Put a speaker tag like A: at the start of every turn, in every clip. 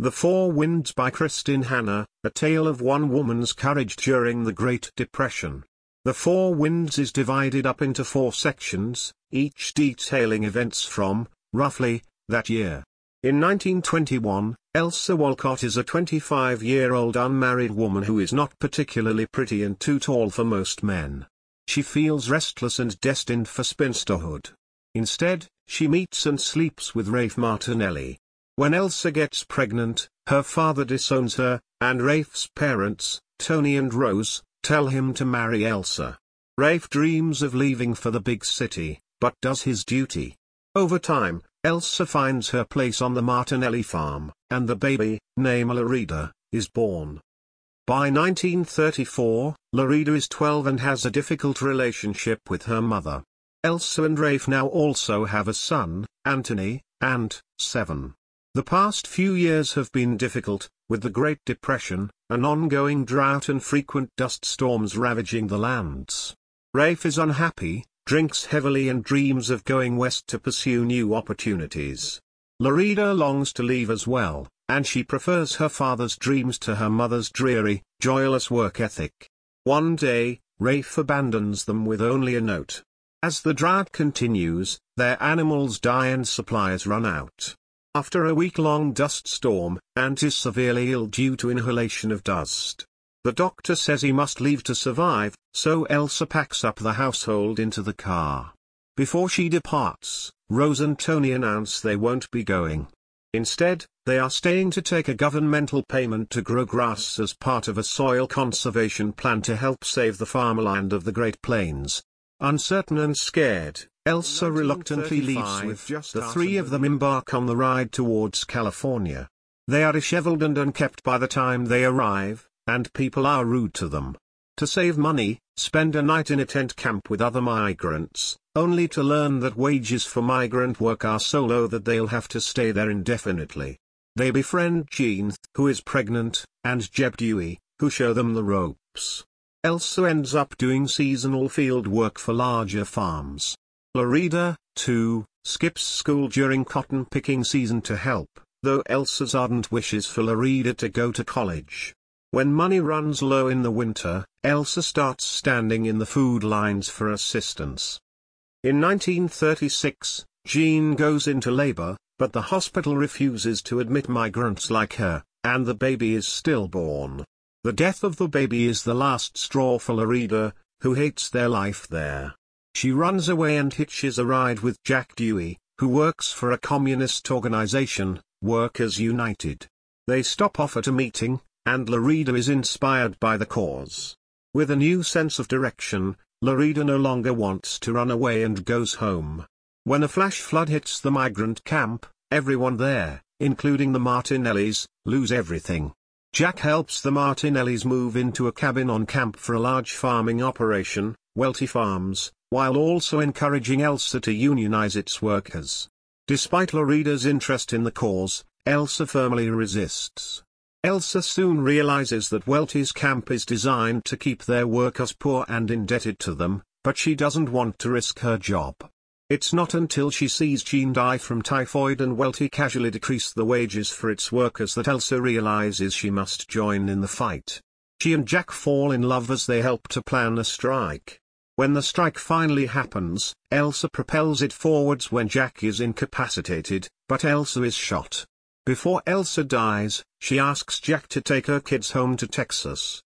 A: The Four Winds by Kristin Hannah, a tale of one woman's courage during the Great Depression. The Four Winds is divided up into four sections, each detailing events from, roughly, that year. In 1921, Elsa Wolcott is a 25-year-old unmarried woman who is not particularly pretty and too tall for most men. She feels restless and destined for spinsterhood. Instead, she meets and sleeps with Rafe Martinelli. When Elsa gets pregnant, her father disowns her, and Rafe's parents, Tony and Rose, tell him to marry Elsa. Rafe dreams of leaving for the big city, but does his duty. Over time, Elsa finds her place on the Martinelli farm, and the baby, named Loreda, is born. By 1934, Loreda is 12 and has a difficult relationship with her mother. Elsa and Rafe now also have a son, Anthony, and, 7. The past few years have been difficult, with the Great Depression, an ongoing drought and frequent dust storms ravaging the lands. Rafe is unhappy, drinks heavily and dreams of going west to pursue new opportunities. Loreda longs to leave as well, and she prefers her father's dreams to her mother's dreary, joyless work ethic. One day, Rafe abandons them with only a note. As the drought continues, their animals die and supplies run out. After a week-long dust storm, Ant is severely ill due to inhalation of dust. The doctor says he must leave to survive, so Elsa packs up the household into the car. Before she departs, Rose and Tony announce they won't be going. Instead, they are staying to take a governmental payment to grow grass as part of a soil conservation plan to help save the farmland of the Great Plains, Uncertain and scared, Elsa reluctantly leaves with the three of them embark on the ride towards California. They are disheveled and unkept by the time they arrive, and people are rude to them. To save money, spend a night in a tent camp with other migrants, only to learn that wages for migrant work are so low that they'll have to stay there indefinitely. They befriend Jean, who is pregnant, and Jeb Dewey, who show them the ropes. Elsa ends up doing seasonal field work for larger farms. Loreda, too, skips school during cotton picking season to help, though Elsa's ardent wishes for Loreda to go to college. When money runs low in the winter, Elsa starts standing in the food lines for assistance. In 1936, Jean goes into labor, but the hospital refuses to admit migrants like her, and the baby is stillborn. The death of the baby is the last straw for Loreda, who hates their life there. She runs away and hitches a ride with Jack Dewey, who works for a communist organization, Workers United. They stop off at a meeting, and Loreda is inspired by the cause. With a new sense of direction, Loreda no longer wants to run away and goes home. When a flash flood hits the migrant camp, everyone there, including the Martinellis, lose everything. Jack helps the Martinellis move into a cabin on camp for a large farming operation, Welty Farms, while also encouraging Elsa to unionize its workers. Despite Loreda's interest in the cause, Elsa firmly resists. Elsa soon realizes that Welty's camp is designed to keep their workers poor and indebted to them, but she doesn't want to risk her job. It's not until she sees Jean die from typhoid and Welty casually decrease the wages for its workers that Elsa realizes she must join in the fight. She and Jack fall in love as they help to plan a strike. When the strike finally happens, Elsa propels it forwards when Jack is incapacitated, but Elsa is shot. Before Elsa dies, she asks Jack to take her kids home to Texas.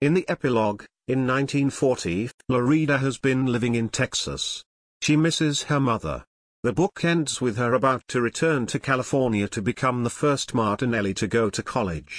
A: In the epilogue, in 1940, Loreda has been living in Texas. She misses her mother. The book ends with her about to return to California to become the first Martinelli to go to college.